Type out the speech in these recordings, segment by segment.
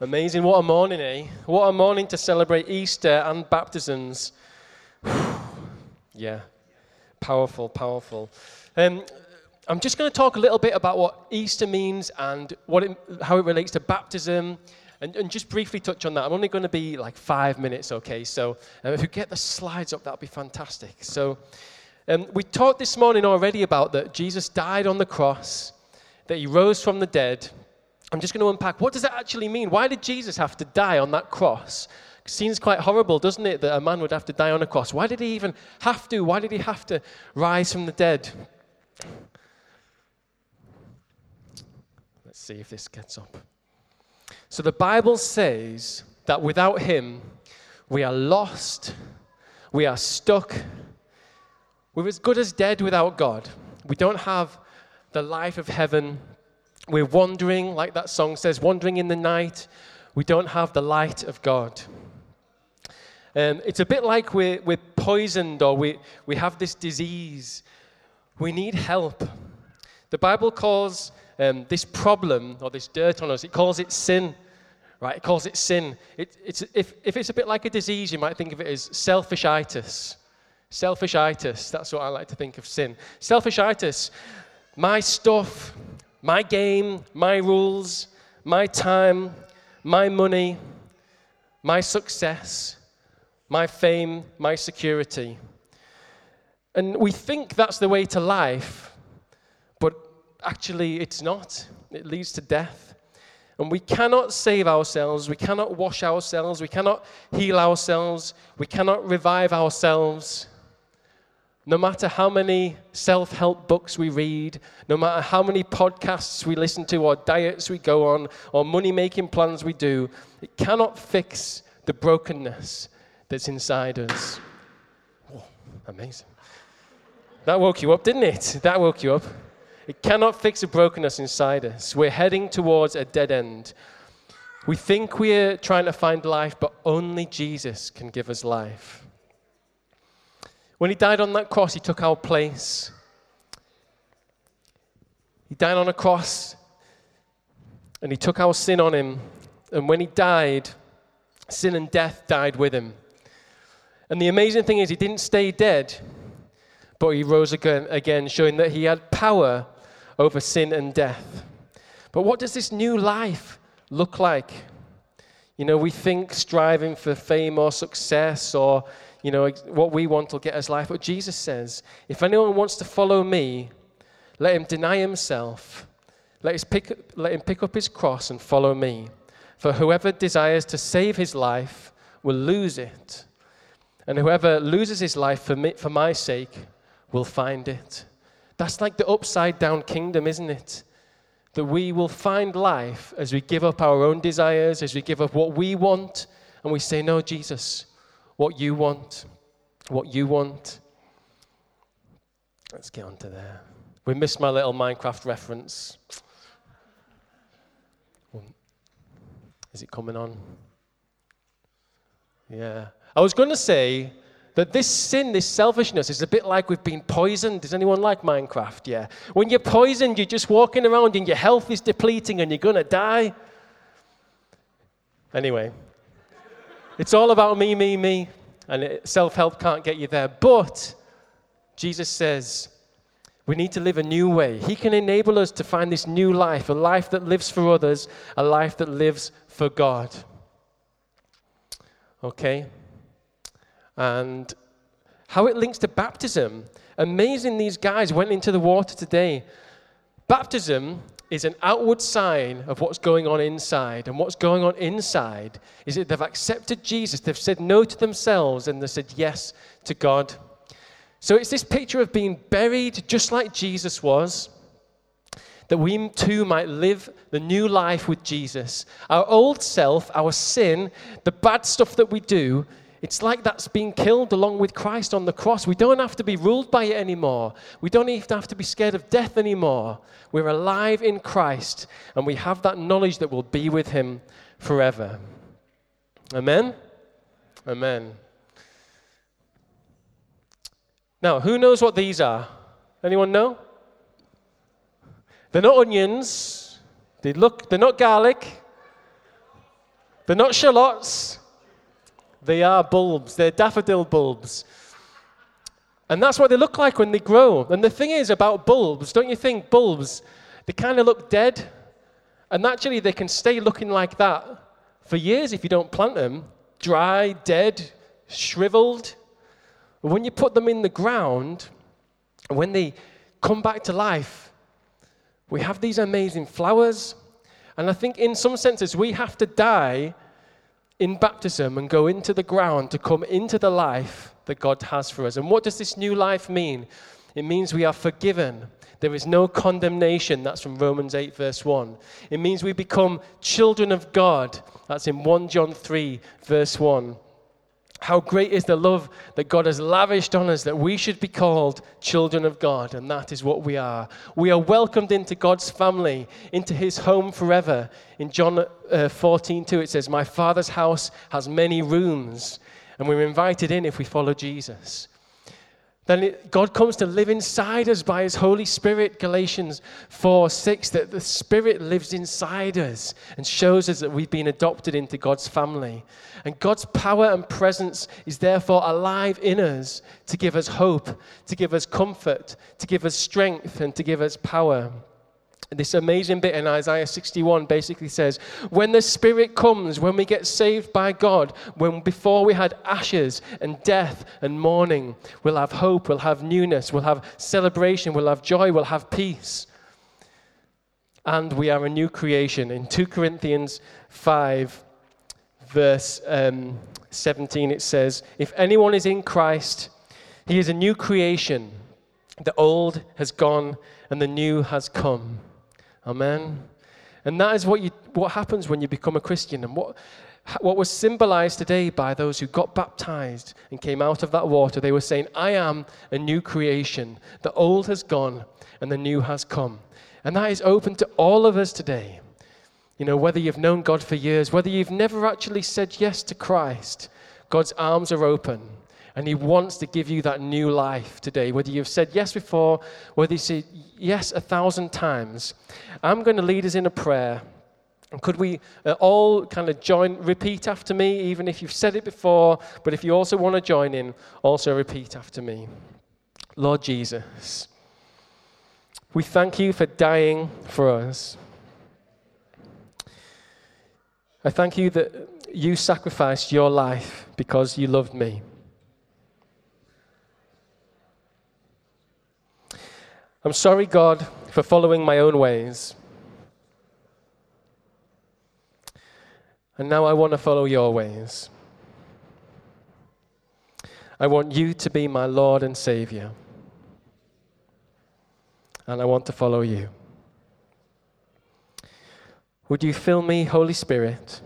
Amazing. What a morning, eh? What a morning to celebrate Easter and baptisms. yeah, powerful, powerful. Um, I'm just going to talk a little bit about what Easter means and what it, how it relates to baptism, and, and, just briefly touch on that. I'm only going to be like five minutes, okay? So uh, if you get the slides up, that'll be fantastic. So um, we talked this morning already about that Jesus died on the cross, that he rose from the dead, I'm just going to unpack what does that actually mean? Why did Jesus have to die on that cross? Seems quite horrible, doesn't it, that a man would have to die on a cross? Why did he even have to? Why did he have to rise from the dead? Let's see if this gets up. So the Bible says that without him, we are lost, we are stuck, we're as good as dead without God. We don't have the life of heaven we're wandering, like that song says, wandering in the night. We don't have the light of God. Um, it's a bit like we're, we're poisoned or we, we have this disease. We need help. The Bible calls um, this problem or this dirt on us, it calls it sin. Right? It calls it sin. It, it's, if, if it's a bit like a disease, you might think of it as selfishitis. Selfishitis, that's what I like to think of sin. Selfishitis, my stuff, my game, my rules, my time, my money, my success, my fame, my security. And we think that's the way to life, but actually it's not. It leads to death. And we cannot save ourselves, we cannot wash ourselves, we cannot heal ourselves, we cannot revive ourselves. No matter how many self help books we read, no matter how many podcasts we listen to, or diets we go on, or money making plans we do, it cannot fix the brokenness that's inside us. Oh, amazing. That woke you up, didn't it? That woke you up. It cannot fix the brokenness inside us. We're heading towards a dead end. We think we're trying to find life, but only Jesus can give us life. When he died on that cross, he took our place. He died on a cross and he took our sin on him. And when he died, sin and death died with him. And the amazing thing is, he didn't stay dead, but he rose again, again, showing that he had power over sin and death. But what does this new life look like? You know, we think striving for fame or success or you know, what we want will get us life. But Jesus says, if anyone wants to follow me, let him deny himself. Let, his pick, let him pick up his cross and follow me. For whoever desires to save his life will lose it. And whoever loses his life for, me, for my sake will find it. That's like the upside down kingdom, isn't it? That we will find life as we give up our own desires, as we give up what we want, and we say, No, Jesus, what you want, what you want. Let's get on to there. We missed my little Minecraft reference. Is it coming on? Yeah. I was going to say that this sin, this selfishness, is a bit like we've been poisoned. Does anyone like Minecraft? Yeah. When you're poisoned, you're just walking around and your health is depleting and you're going to die. Anyway, it's all about me, me, me. And self help can't get you there. But Jesus says we need to live a new way. He can enable us to find this new life, a life that lives for others, a life that lives for God. Okay? And how it links to baptism. Amazing, these guys went into the water today. Baptism is an outward sign of what's going on inside. And what's going on inside is that they've accepted Jesus, they've said no to themselves, and they've said yes to God. So it's this picture of being buried just like Jesus was, that we too might live the new life with Jesus. Our old self, our sin, the bad stuff that we do, it's like that's being killed along with Christ on the cross. We don't have to be ruled by it anymore. We don't even have to be scared of death anymore. We're alive in Christ, and we have that knowledge that we'll be with Him forever. Amen? Amen. Now, who knows what these are? Anyone know? They're not onions. They look, they're not garlic. They're not shallots, they are bulbs. They're daffodil bulbs. And that's what they look like when they grow. And the thing is about bulbs, don't you think bulbs, they kind of look dead? And actually, they can stay looking like that for years if you don't plant them dry, dead, shriveled. But when you put them in the ground, when they come back to life, we have these amazing flowers. And I think, in some senses, we have to die in baptism and go into the ground to come into the life that God has for us. And what does this new life mean? It means we are forgiven. There is no condemnation. That's from Romans 8, verse 1. It means we become children of God. That's in 1 John 3, verse 1. How great is the love that God has lavished on us that we should be called children of God, and that is what we are. We are welcomed into God's family, into his home forever. In John uh, 14, 2, it says, My Father's house has many rooms, and we're invited in if we follow Jesus then God comes to live inside us by His Holy Spirit, Galatians 4 6, that the Spirit lives inside us and shows us that we've been adopted into God's family. And God's power and presence is therefore alive in us to give us hope, to give us comfort, to give us strength, and to give us power. This amazing bit in Isaiah 61 basically says, when the Spirit comes, when we get saved by God, when before we had ashes and death and mourning, we'll have hope, we'll have newness, we'll have celebration, we'll have joy, we'll have peace. And we are a new creation. In 2 Corinthians 5, verse um, 17, it says, If anyone is in Christ, he is a new creation. The old has gone and the new has come. Amen. And that is what, you, what happens when you become a Christian. And what, what was symbolized today by those who got baptized and came out of that water, they were saying, I am a new creation. The old has gone and the new has come. And that is open to all of us today. You know, whether you've known God for years, whether you've never actually said yes to Christ, God's arms are open. And He wants to give you that new life today. Whether you've said yes before, whether you say yes a thousand times, I'm going to lead us in a prayer. Could we uh, all kind of join, repeat after me, even if you've said it before, but if you also want to join in, also repeat after me. Lord Jesus, we thank you for dying for us. I thank you that you sacrificed your life because you loved me. I'm sorry, God, for following my own ways. And now I want to follow your ways. I want you to be my Lord and Savior. And I want to follow you. Would you fill me, Holy Spirit,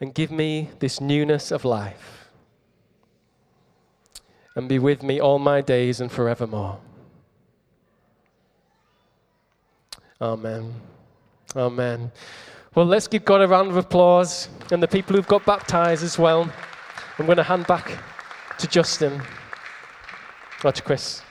and give me this newness of life? And be with me all my days and forevermore. Amen. Amen. Well, let's give God a round of applause and the people who've got baptized as well. I'm going to hand back to Justin. Watch Chris.